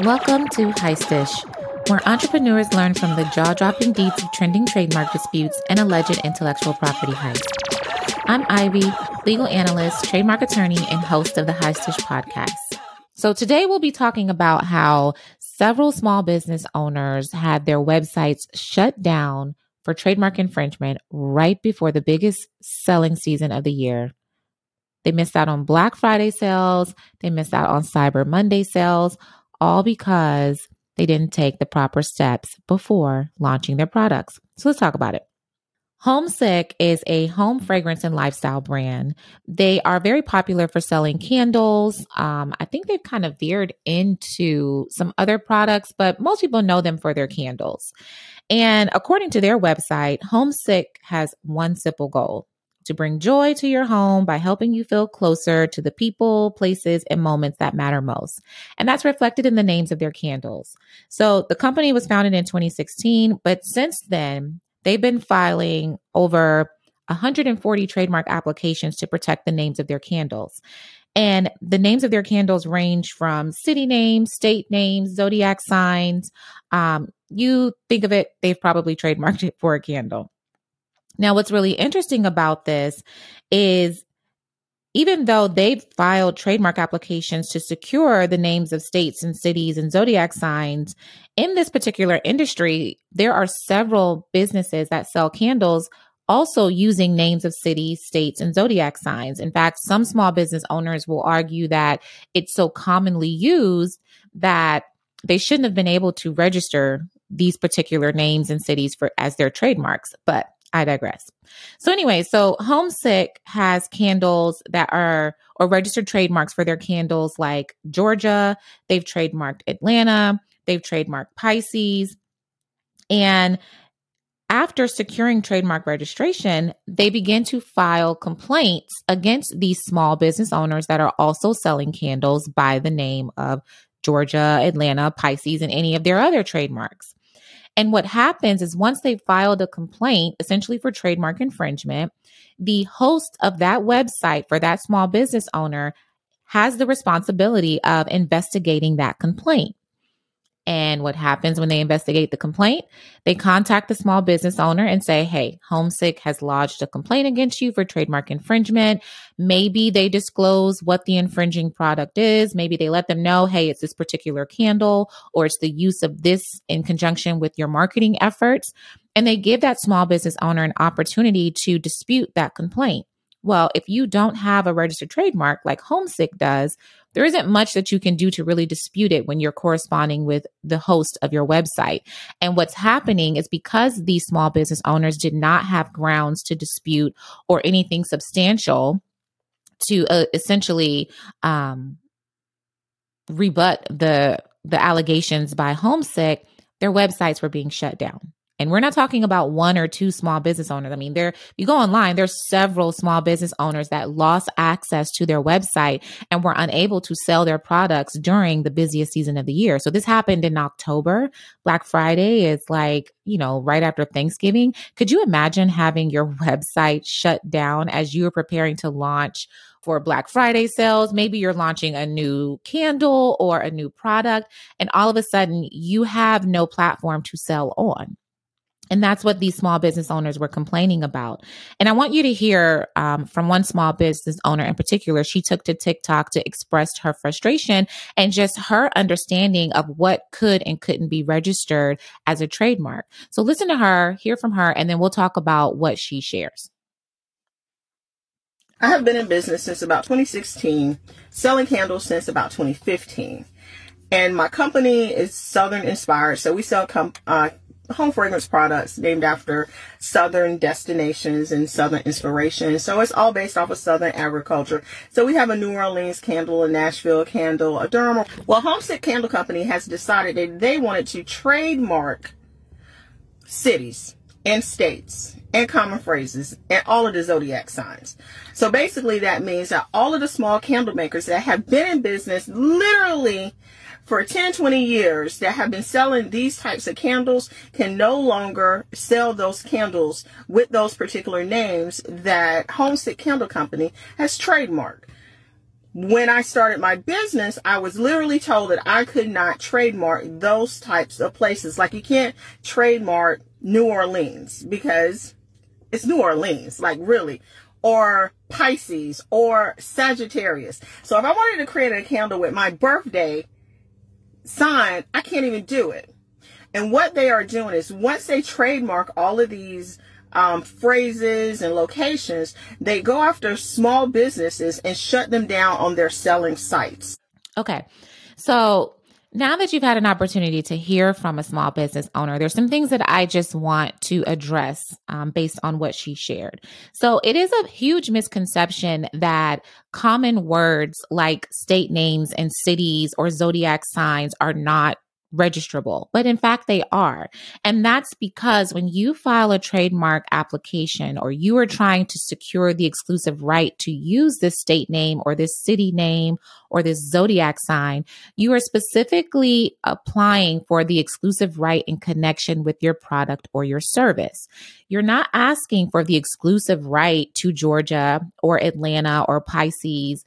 Welcome to Heist-ish, where entrepreneurs learn from the jaw-dropping deeds of trending trademark disputes and alleged intellectual property heist. I'm Ivy, legal analyst, trademark attorney, and host of the Heist-ish podcast. So today we'll be talking about how several small business owners had their websites shut down for trademark infringement right before the biggest selling season of the year. They missed out on Black Friday sales, they missed out on Cyber Monday sales, all because they didn't take the proper steps before launching their products. So let's talk about it. Homesick is a home fragrance and lifestyle brand. They are very popular for selling candles. Um, I think they've kind of veered into some other products, but most people know them for their candles. And according to their website, Homesick has one simple goal to bring joy to your home by helping you feel closer to the people, places, and moments that matter most. And that's reflected in the names of their candles. So the company was founded in 2016, but since then, they've been filing over 140 trademark applications to protect the names of their candles. And the names of their candles range from city names, state names, zodiac signs. Um, you think of it, they've probably trademarked it for a candle. Now, what's really interesting about this is even though they've filed trademark applications to secure the names of states and cities and zodiac signs, in this particular industry, there are several businesses that sell candles also using names of cities, states, and zodiac signs. In fact, some small business owners will argue that it's so commonly used that they shouldn't have been able to register these particular names and cities for as their trademarks. But I digress. So anyway, so Homesick has candles that are or registered trademarks for their candles like Georgia, they've trademarked Atlanta, they've trademarked Pisces. And after securing trademark registration, they begin to file complaints against these small business owners that are also selling candles by the name of Georgia, Atlanta, Pisces, and any of their other trademarks. And what happens is once they filed a complaint, essentially for trademark infringement, the host of that website for that small business owner has the responsibility of investigating that complaint. And what happens when they investigate the complaint? They contact the small business owner and say, Hey, Homesick has lodged a complaint against you for trademark infringement. Maybe they disclose what the infringing product is. Maybe they let them know, Hey, it's this particular candle or it's the use of this in conjunction with your marketing efforts. And they give that small business owner an opportunity to dispute that complaint. Well, if you don't have a registered trademark like Homesick does, there isn't much that you can do to really dispute it when you're corresponding with the host of your website. And what's happening is because these small business owners did not have grounds to dispute or anything substantial to uh, essentially um, rebut the the allegations by Homesick, their websites were being shut down. And we're not talking about one or two small business owners. I mean, there, you go online, there's several small business owners that lost access to their website and were unable to sell their products during the busiest season of the year. So this happened in October. Black Friday is like, you know, right after Thanksgiving. Could you imagine having your website shut down as you were preparing to launch for Black Friday sales. Maybe you're launching a new candle or a new product, and all of a sudden you have no platform to sell on. And that's what these small business owners were complaining about. And I want you to hear um, from one small business owner in particular. She took to TikTok to express her frustration and just her understanding of what could and couldn't be registered as a trademark. So listen to her, hear from her, and then we'll talk about what she shares. I have been in business since about 2016, selling candles since about 2015. And my company is Southern inspired. So we sell com- uh, home fragrance products named after southern destinations and southern inspiration. So it's all based off of southern agriculture. So we have a New Orleans candle, a Nashville candle, a Durham. Well, Homesick Candle Company has decided that they wanted to trademark cities and states and common phrases and all of the zodiac signs. So basically that means that all of the small candle makers that have been in business literally for 10, 20 years that have been selling these types of candles can no longer sell those candles with those particular names that Homesick Candle Company has trademarked. when I started my business, I was literally told that I could not trademark those types of places. Like you can't trademark New Orleans because it's New Orleans, like really, or Pisces or Sagittarius. So if I wanted to create a candle with my birthday sign, I can't even do it. And what they are doing is once they trademark all of these um, phrases and locations, they go after small businesses and shut them down on their selling sites. Okay. So now that you've had an opportunity to hear from a small business owner, there's some things that I just want to address um, based on what she shared. So it is a huge misconception that common words like state names and cities or zodiac signs are not registrable, but in fact they are. And that's because when you file a trademark application or you are trying to secure the exclusive right to use this state name or this city name or this zodiac sign, you are specifically applying for the exclusive right in connection with your product or your service. You're not asking for the exclusive right to Georgia or Atlanta or Pisces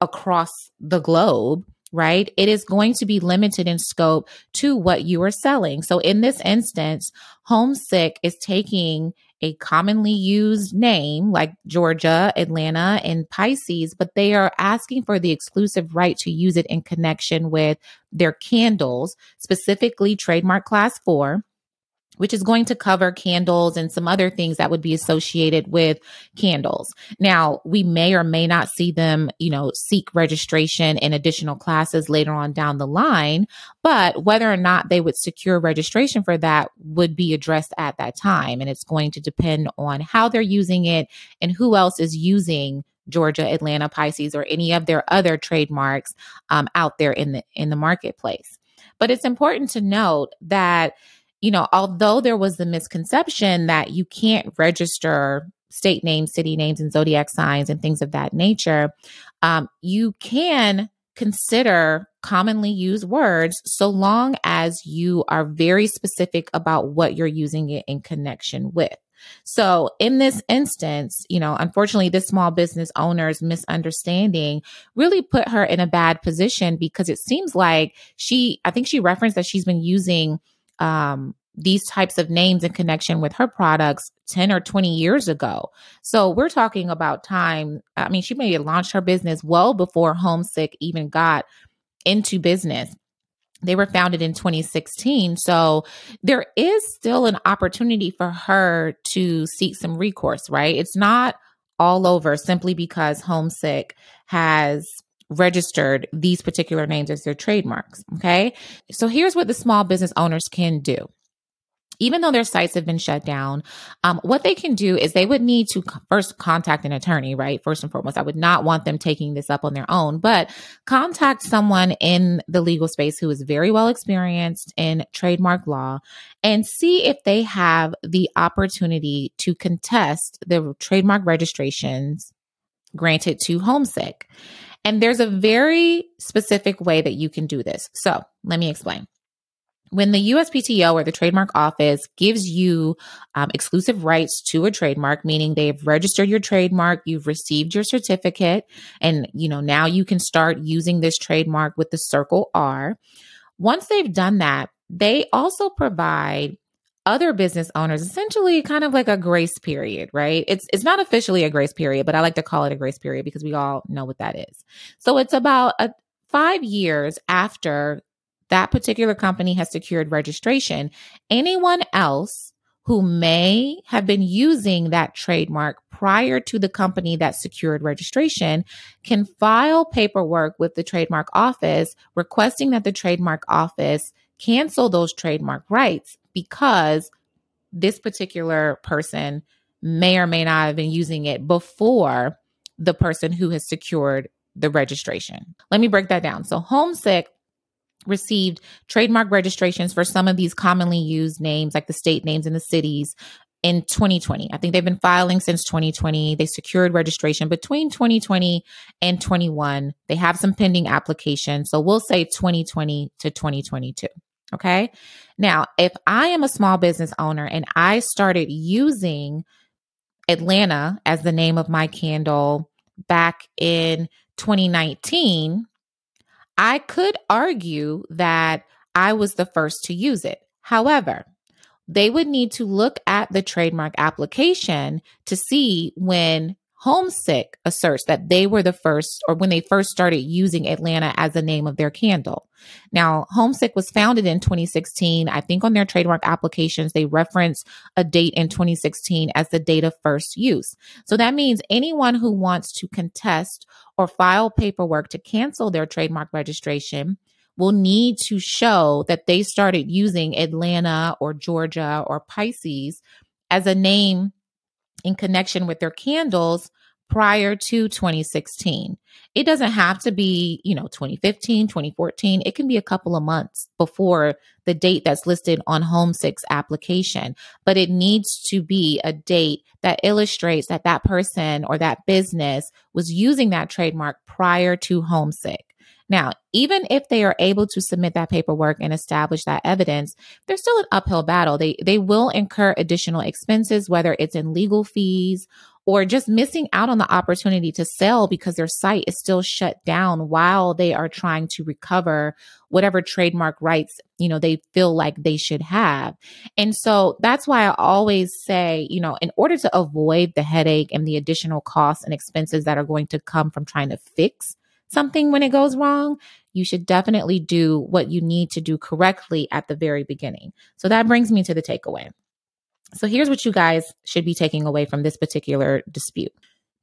across the globe right? It is going to be limited in scope to what you are selling. So in this instance, Homesick is taking a commonly used name like Georgia, Atlanta, and Pisces, but they are asking for the exclusive right to use it in connection with their candles, specifically trademark class four which is going to cover candles and some other things that would be associated with candles. Now, we may or may not see them, you know, seek registration in additional classes later on down the line, but whether or not they would secure registration for that would be addressed at that time. And it's going to depend on how they're using it and who else is using Georgia, Atlanta, Pisces, or any of their other trademarks um, out there in the in the marketplace. But it's important to note that you know, although there was the misconception that you can't register state names, city names, and zodiac signs and things of that nature, um, you can consider commonly used words so long as you are very specific about what you're using it in connection with. So in this instance, you know, unfortunately, this small business owner's misunderstanding really put her in a bad position because it seems like she, I think she referenced that she's been using um, these types of names in connection with her products 10 or 20 years ago. So we're talking about time. I mean, she may have launched her business well before Homesick even got into business. They were founded in 2016. So there is still an opportunity for her to seek some recourse, right? It's not all over simply because Homesick has registered these particular names as their trademarks. Okay. So here's what the small business owners can do. Even though their sites have been shut down, um, what they can do is they would need to first contact an attorney, right? First and foremost, I would not want them taking this up on their own, but contact someone in the legal space who is very well experienced in trademark law and see if they have the opportunity to contest the trademark registrations granted to Homesick. And there's a very specific way that you can do this. So let me explain. When the USPTO or the trademark office gives you um, exclusive rights to a trademark, meaning they've registered your trademark, you've received your certificate, and you know now you can start using this trademark with the circle R. Once they've done that, they also provide other business owners essentially kind of like a grace period, right? It's it's not officially a grace period, but I like to call it a grace period because we all know what that is. So it's about a 5 years after that particular company has secured registration, anyone else who may have been using that trademark prior to the company that secured registration can file paperwork with the trademark office requesting that the trademark office cancel those trademark rights because this particular person may or may not have been using it before the person who has secured the registration. Let me break that down. So, Homesick received trademark registrations for some of these commonly used names, like the state names and the cities, in 2020. I think they've been filing since 2020. They secured registration between 2020 and 21. They have some pending applications. So we'll say 2020 to 2022. Okay. Now, if I am a small business owner and I started using Atlanta as the name of my candle back in 2019, I could argue that I was the first to use it. However, they would need to look at the trademark application to see when Homesick asserts that they were the first, or when they first started using Atlanta as the name of their candle. Now, Homesick was founded in 2016. I think on their trademark applications, they reference a date in 2016 as the date of first use. So that means anyone who wants to contest or file paperwork to cancel their trademark registration will need to show that they started using Atlanta or Georgia or Pisces as a name in connection with their candles prior to 2016. It doesn't have to be, you know, 2015, 2014. It can be a couple of months before the date that's listed on Homesick's application, but it needs to be a date that illustrates that that person or that business was using that trademark prior to Homesick. Now, even if they are able to submit that paperwork and establish that evidence, there's still an uphill battle. They they will incur additional expenses whether it's in legal fees or just missing out on the opportunity to sell because their site is still shut down while they are trying to recover whatever trademark rights, you know, they feel like they should have. And so that's why I always say, you know, in order to avoid the headache and the additional costs and expenses that are going to come from trying to fix something when it goes wrong, you should definitely do what you need to do correctly at the very beginning. So that brings me to the takeaway. So here's what you guys should be taking away from this particular dispute.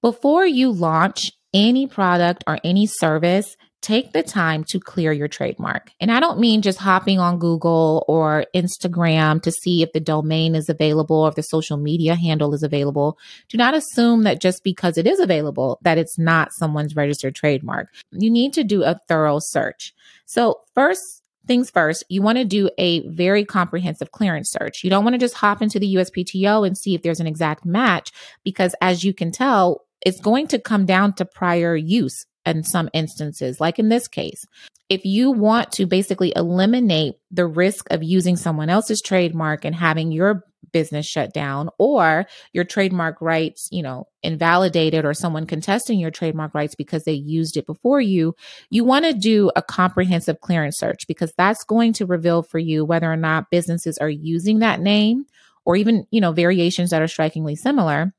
Before you launch any product or any service, take the time to clear your trademark. And I don't mean just hopping on Google or Instagram to see if the domain is available or if the social media handle is available. Do not assume that just because it is available that it's not someone's registered trademark. You need to do a thorough search. So first things first, you want to do a very comprehensive clearance search. You don't want to just hop into the USPTO and see if there's an exact match because as you can tell, it's going to come down to prior use in some instances, like in this case. If you want to basically eliminate the risk of using someone else's trademark and having your business shut down or your trademark rights, you know, invalidated or someone contesting your trademark rights because they used it before you, you want to do a comprehensive clearance search because that's going to reveal for you whether or not businesses are using that name or even, you know, variations that are strikingly similar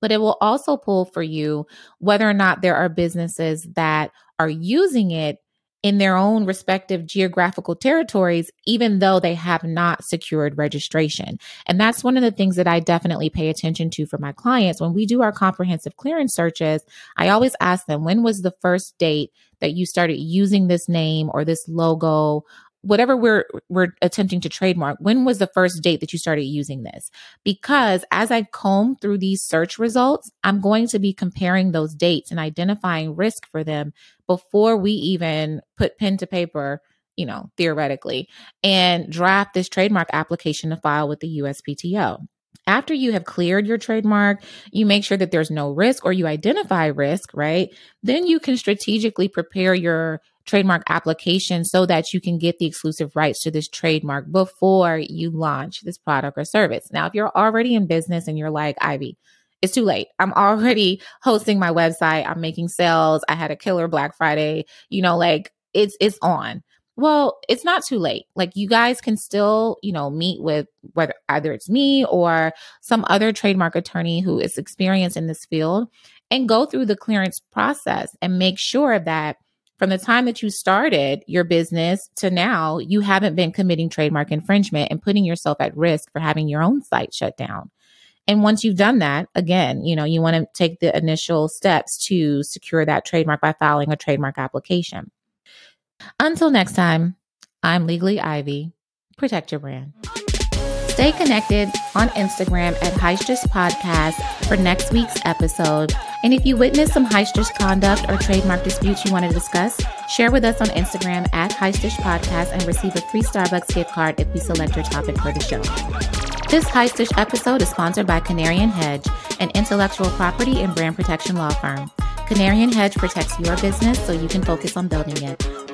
but it will also pull for you whether or not there are businesses that are using it in their own respective geographical territories, even though they have not secured registration. And that's one of the things that I definitely pay attention to for my clients. When we do our comprehensive clearance searches, I always ask them, when was the first date that you started using this name or this logo whatever we're we're attempting to trademark when was the first date that you started using this? Because as i comb through these search results i'm going to be comparing those dates and identifying risk for them before we even put pen to paper you know theoretically and draft this trademark application to file with the uspto after you have cleared your trademark, you make sure that there's no risk or you identify risk, right? Then you can strategically prepare your trademark application so that you can get the exclusive rights to this trademark before you launch this product or service. Now, if you're already in business and you're like, Ivy, it's too late. I'm already hosting my website. I'm making sales. I had a killer Black Friday. You know, like it's it's on. Well, it's not too late. Like you guys can still, you know, meet with whether either it's me or some other trademark attorney who is experienced in this field and go through the clearance process and make sure that from the time that you started your business to now, you haven't been committing trademark infringement and putting yourself at risk for having your own site shut down. And once you've done that, again, you know, you want to take the initial steps to secure that trademark by filing a trademark application. Until next time, I'm Legally Ivy. Protect your brand. Stay connected on Instagram at Heistish Podcast for next week's episode. And if you witness some Heistish conduct or trademark disputes you want to discuss, share with us on Instagram at Heistish Podcast and receive a free Starbucks gift card if we select your topic for the show. This Heistish episode is sponsored by Canarian Hedge, an intellectual property and brand protection law firm. Canarian Hedge protects your business so you can focus on building it.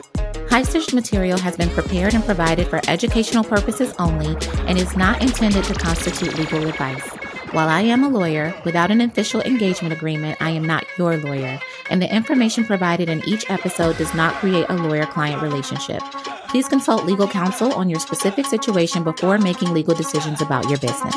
High material has been prepared and provided for educational purposes only and is not intended to constitute legal advice. While I am a lawyer, without an official engagement agreement, I am not your lawyer, and the information provided in each episode does not create a lawyer client relationship. Please consult legal counsel on your specific situation before making legal decisions about your business.